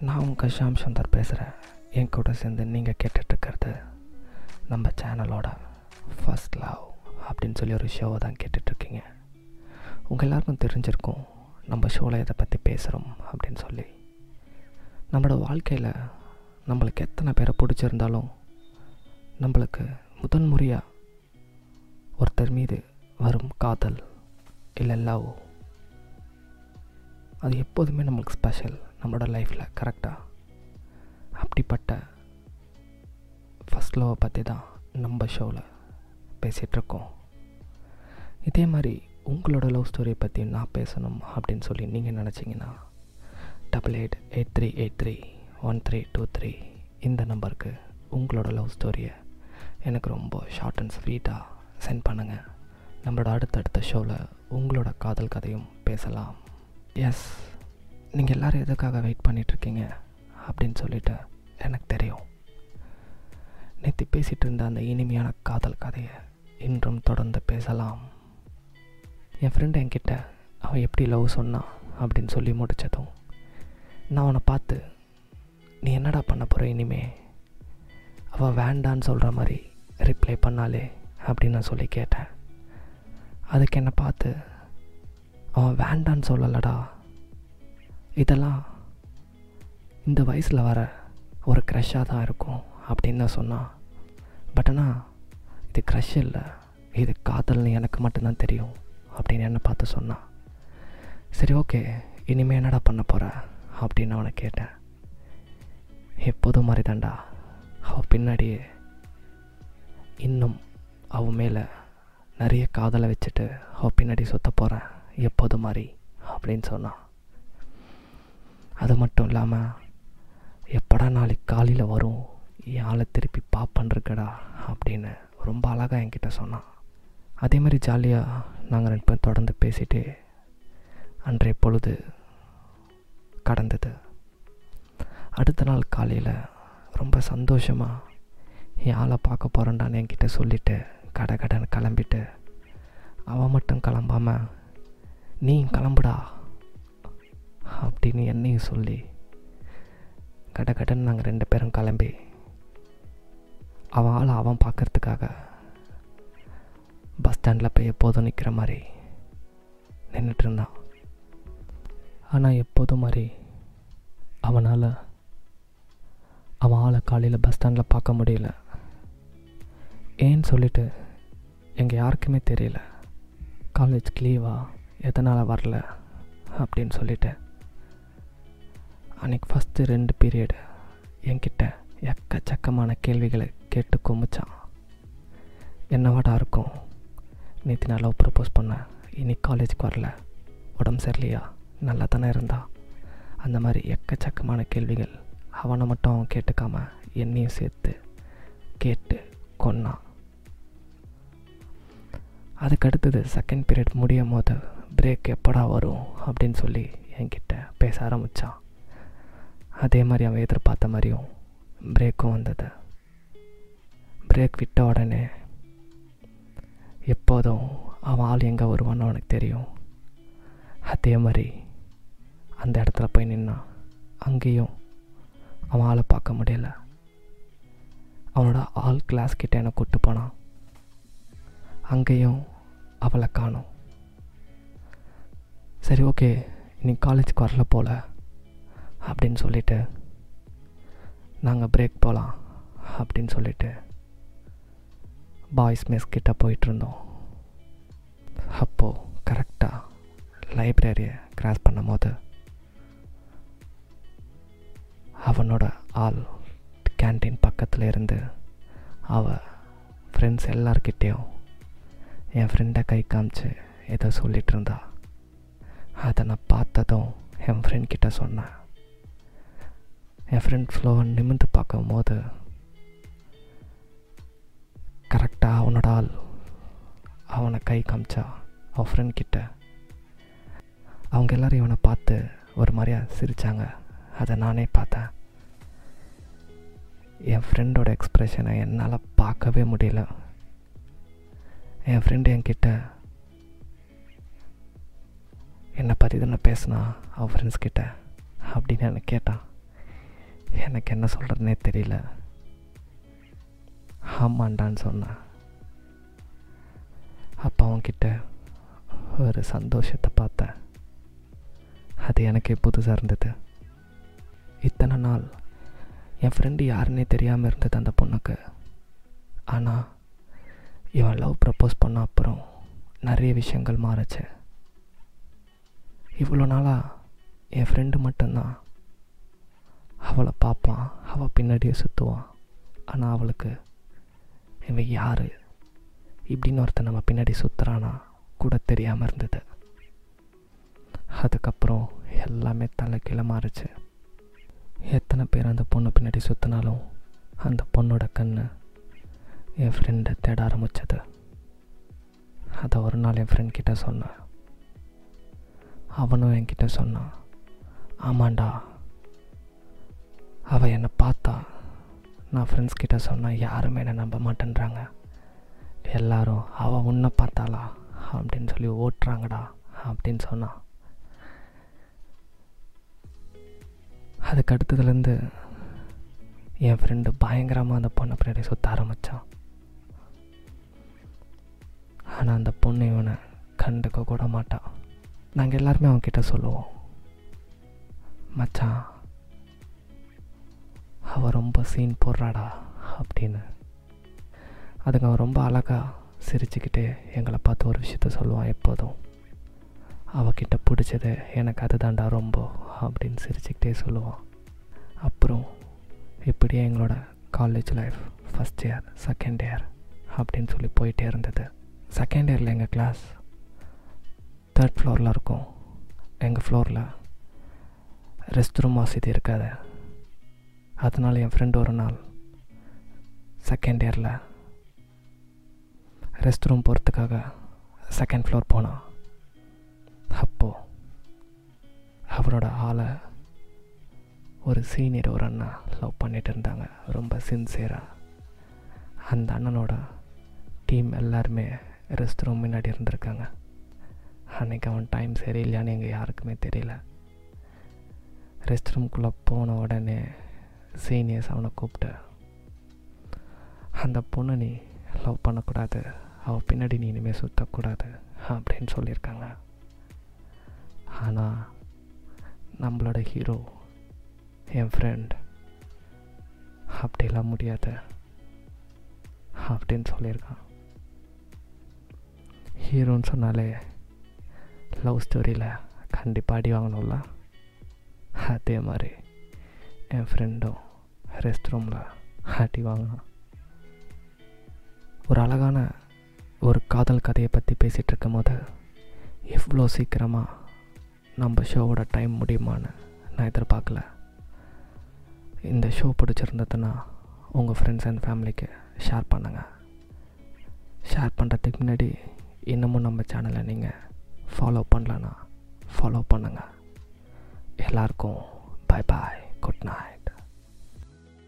நான் உங்கள் ஷாம் சுந்தர் பேசுகிறேன் என் கூட சேர்ந்து நீங்கள் கேட்டுட்ருக்கிறது நம்ம சேனலோட ஃபஸ்ட் லவ் அப்படின்னு சொல்லி ஒரு ஷோவை தான் கேட்டுட்ருக்கீங்க. உங்கள் எல்லாருக்கும் தெரிஞ்சிருக்கும் நம்ம ஷோவில் எதை பற்றி பேசுகிறோம் அப்படின்னு சொல்லி. நம்மளோட வாழ்க்கையில் நம்மளுக்கு எத்தனை பேரை பிடிச்சிருந்தாலும் நம்மளுக்கு முதன் முறையாக ஒருத்தர் மீது வரும் காதல் இல்லை லவ் அது எப்போதுமே நம்மளுக்கு ஸ்பெஷல் நம்மளோட லைஃப்பில் கரெக்டாக அப்படிப்பட்ட ஃபஸ்ட் லவ்வை பற்றி தான் நம்ம ஷோவில் பேசிகிட்ருக்கோம் இதே மாதிரி உங்களோட லவ் ஸ்டோரியை பற்றி நான் பேசணும் அப்படின்னு சொல்லி நீங்கள் நினச்சிங்கன்னா double eight eight three eight three one three two three இந்த நம்பருக்கு உங்களோட லவ் ஸ்டோரியை எனக்கு ரொம்ப ஷார்ட் அண்ட் ஸ்வீட்டாக சென்ட் பண்ணுங்கள் நம்மளோட அடுத்தடுத்த ஷோவில் உங்களோட காதல் கதையும் பேசலாம். எஸ் நீங்கள் எல்லோரும் எதுக்காக வெயிட் பண்ணிகிட்ருக்கீங்க அப்படின்னு சொல்லிட்டு எனக்கு தெரியும். நேற்று பேசிகிட்டு இருந்த அந்த இனிமையான காதல் கதையை இன்றும் தொடர்ந்து பேசலாம். என் ஃப்ரெண்டு என்கிட்ட அவன் எப்படி லவ் சொன்னான் அப்படின்னு சொல்லி முடித்ததும் நான் அவனை பார்த்து நீ என்னடா பண்ண போகிற இனிமே? அவள் வேண்டான்னு சொல்கிற மாதிரி ரிப்ளை பண்ணாலே அப்படின்னு நான் சொல்லி கேட்டேன். அதுக்கு என்னை பார்த்து அவன் வேண்டான்னு சொல்லலடா இதெல்லாம் இந்த வயசில் வர ஒரு க்ரஷ்ஷாக தான் இருக்கும் அப்படின்னு தான் சொன்னான் பட் ஆனால் இது க்ரஷ் இல்லை. இது காதல்னு எனக்கு மட்டும்தான் தெரியும் அப்படின்னு என்னை பார்த்து சொன்னான் சரி ஓகே இனிமேல் என்னடா பண்ண போகிற அப்படின்னு அவனை கேட்டேன். எப்போதும் மாதிரி தாண்டா அவள் பின்னாடியே இன்னும் அவன் மேலே நிறைய காதலை வச்சுட்டு அவள் பின்னாடி சுத்த போகிறேன் எப்போதும் மாதிரி அப்படின்னு சொன்னான். அது மட்டும் இல்லாமல் எப்படா நாளைக்கு காலையில் வரும்? என் ஆளை திருப்பி பாப்பன்ருக்கடா அப்படின்னு ரொம்ப அழகாக என்கிட்ட சொன்னான். அதே மாதிரி ஜாலியாக நாங்கள் ரெண்டு பேரும் தொடர்ந்து பேசிட்டு அன்றைய பொழுது கடந்தது. அடுத்த நாள் காலையில் ரொம்ப சந்தோஷமாக என் ஆளை பார்க்க போகிறேன்டான்னு என்கிட்ட சொல்லிவிட்டு கடை கடன் கிளம்பிட்டு அவன் மட்டும் கிளம்பாமல் நீ கிளம்புடா? அப்படின்னு என்னையும் சொல்லி கட கடன் நாங்கள் ரெண்டு பேரும் கிளம்பி அவன் ஆளை அவன் பார்க்கறதுக்காக பஸ் ஸ்டாண்டில் போய் எப்போதும் நிற்கிற மாதிரி நின்றுட்டு இருந்தான். ஆனால் எப்போதும் மாதிரி அவனால் அவன் ஆளை காலையில் பஸ் ஸ்டாண்டில் பார்க்க முடியல. ஏன்னு சொல்லிட்டு எங்கள் யாருக்குமே தெரியல. காலேஜ் லீவா எதனால் வரல அப்படின்னு சொல்லிட்டு அன்றைக்கி ஃபஸ்ட்டு ரெண்டு பீரியடு என்கிட்ட எக்கச்சக்கமான கேள்விகளை கேட்டு கொமிச்சான் என்னவாடா இருக்கும்? நேற்று நான் லவ் ப்ரப்போஸ் பண்ணேன் இன்னைக்கு காலேஜுக்கு வரல. உடம்பு சரியில்லையா? நல்லா தானே இருந்தா? அந்த மாதிரி எக்கச்சக்கமான கேள்விகள் அவனை மட்டும் அவன் கேட்டுக்காம என்னையும் சேர்த்து கேட்டு கொன்னான். அதுக்கடுத்தது செகண்ட் பீரியட் முடியும் போது பிரேக் எப்படா வரும் அப்படின்னு சொல்லி என்கிட்ட பேச ஆரம்பித்தான் அதே மாதிரி அவன் எதிர்பார்த்த மாதிரியும் பிரேக்கும் வந்தது. பிரேக் விட்ட உடனே எப்போதும் அவன் ஆள் எங்கே வருவான்னு அவனுக்கு தெரியும். அதே மாதிரி அந்த இடத்துல போய் நின்னான் அங்கேயும் அவன் ஆளை பார்க்க முடியல. அவனோட ஆள் கிளாஸ் கிட்ட என்னை கூப்பிட்டு போனான் அங்கேயும் அவளை காணும். சரி ஓகே நீ காலேஜுக்கு வரல போல. அப்படின்னு சொல்லிட்டு நாங்கள் பிரேக் போகலாம் அப்படின்னு சொல்லிட்டு பாய்ஸ் மெஸ் கிட்டே போயிட்டுருந்தோம் அப்போது கரெக்டாக லைப்ரரியை கிராஸ் பண்ணும் போது அவனோட ஆள் கேன்டீன் பக்கத்தில் இருந்து அவள் ஃப்ரெண்ட்ஸ் எல்லார்கிட்டேயும் என் ஃப்ரெண்டை கை காமிச்சு ஏதோ சொல்லிகிட்டு இருந்தா. அதை நான் பார்த்ததும் என் ஃப்ரெண்ட் கிட்ட சொன்னேன். என் ஃப்ரெண்ட் ஃப்ளோவன் நிமிந்து பார்க்கும் போது கரெக்டாக அவனோட ஆள் அவனை கை காமிச்சா அவன் ஃப்ரெண்ட் கிட்ட. அவங்க எல்லோரும் இவனை பார்த்து ஒரு மாதிரியாக சிரித்தாங்க அதை நானே பார்த்தேன். என் ஃப்ரெண்டோட எக்ஸ்ப்ரெஷனை என்னால் பார்க்கவே முடியல. என் ஃப்ரெண்டு என்கிட்ட என்னை பற்றி தானே பேசினா அவன் ஃப்ரெண்ட்ஸ்கிட்ட அப்படின்னு எனக்கு கேட்டான். எனக்கு என்ன சொல்கிறதுனே தெரியல. ஆமாண்டான்னு சொன்னேன் அப்போ அவன்கிட்ட ஒரு சந்தோஷத்தை பார்த்தேன். அது எனக்கே புதுசாக இருந்தது இத்தனை நாள் என் ஃப்ரெண்டு யாருன்னே தெரியாமல் இருந்தது அந்த பொண்ணுக்கு. ஆனால் இவன் லவ் ப்ரப்போஸ் பண்ண அப்புறம் நிறைய விஷயங்கள் மாறுச்சு. இவ்வளோ நாளாக என் ஃப்ரெண்டு மட்டும்தான் அவளை பார்ப்பான். அவள் பின்னாடியே சுற்றுவான் ஆனால் அவளுக்கு இவன் யார்? இப்படின்னு ஒருத்தன் நம்ம பின்னாடி சுற்றுறானா கூட தெரியாமல் இருந்தது. அதுக்கப்புறம் எல்லாமே தலை கீழே மாறுச்சு. எத்தனை பேர் அந்த பொண்ணு பின்னாடி சுற்றினாலும் அந்த பொண்ணோட கண்ணு என் ஃப்ரெண்டை தேட ஆரம்பித்தது அதை ஒரு நாள் என் ஃப்ரெண்ட் கிட்ட சொன்னேன். அவனும் என்கிட்ட சொன்னான் ஆமாண்டா அவள் என்னை பார்த்தா நான் ஃப்ரெண்ட்ஸ் கிட்ட சொன்னால் யாருமே என்னை நம்ப மாட்டேன்றாங்க. எல்லாரும் அவள் உன்னை பார்த்தாளா? அப்படின்னு சொல்லி ஓட்டுறாங்கடா அப்படின்னு சொன்னான் அதுக்கு அடுத்ததுலேருந்து என் ஃப்ரெண்டு பயங்கரமாக அந்த பொண்ணை பின்னாடி சுற்ற ஆரம்பித்தான் ஆனால் அந்த பொண்ணு இவனை கண்டுக்க கூட மாட்டான். நாங்கள் எல்லாருமே அவன்கிட்ட சொல்லுவோம் மச்சான் அவள் ரொம்ப சீன் போடுறாடா அப்படின்னு. அதுக்கு அவன் ரொம்ப அழகாக சிரிச்சுக்கிட்டே எங்களை பார்த்து ஒரு விஷயத்த சொல்லுவான் எப்போதும். அவகிட்ட பிடிச்சது எனக்கு அதுதான்டா ரொம்ப அப்படின்னு சிரிச்சுக்கிட்டே சொல்லுவான். அப்புறம் இப்படியே எங்களோட college life first year second year அப்படின்னு சொல்லி போயிட்டே இருந்தது. செகண்ட் இயரில் எங்கள் கிளாஸ் தேர்ட் ஃப்ளோரில் இருக்கும். எங்கள் ஃப்ளோரில் ரெஸ்ட் ரூம் வசதி இருக்காது. அதனால் என் ஃப்ரெண்டு ஒரு நாள் செகண்ட் இயரில் ரெஸ்ட் ரூம் போகிறதுக்காக செகண்ட் ஃப்ளோர் போனான் அப்போது அவரோட ஆளை ஒரு சீனியர் ஒரு அண்ணா லவ் பண்ணிட்டு இருந்தாங்க. ரொம்ப சின்சியராக அந்த அண்ணனோட டீம் எல்லாருமே ரெஸ்ட் ரூம் முன்னாடி இருந்திருக்காங்க. அன்றைக்கி அவன் டைம் சரியில்லையான்னு எங்கள் யாருக்குமே தெரியல. ரெஸ்ட் ரூம்குள்ளே போன உடனே சீனியர்ஸ் அவனை கூப்பிட்டு அந்த பொண்ணை நீ லவ் பண்ணக்கூடாது. அவள் பின்னாடி நீ இனிமேல் சுற்றக்கூடாது அப்படின்னு சொல்லியிருக்காங்க. ஆனால் நம்மளோட ஹீரோ என் ஃப்ரெண்ட் அப்படிலாம் முடியாது அப்படின்னு சொல்லியிருக்கான். ஹீரோன்னு சொன்னாலே லவ் ஸ்டோரியில் கண்டிப்பாக அடி வாங்கணும்ல. அதே மாதிரி என் ஃப்ரெண்டும் ரெஸ்ட் ரூமில் ஆட்டி வாங்கினான் ஒரு அழகான ஒரு காதல் கதையை பற்றி பேசிகிட்டு இருக்கும் போது எவ்வளோ சீக்கிரமாக நம்ம ஷோவோட டைம் முடியுமான்னு நான் எதிர்பார்க்கல. இந்த ஷோ பிடிச்சிருந்ததுன்னா உங்கள் ஃப்ரெண்ட்ஸ் அண்ட் ஃபேமிலிக்கு ஷேர் பண்ணுங்கள் ஷேர் பண்ணுறதுக்கு முன்னாடி இன்னமும் நம்ம சேனலை நீங்கள் ஃபாலோ பண்ணலன்னா ஃபாலோ பண்ணுங்கள் எல்லாருக்கும் பாய் பாய் குட் நாய்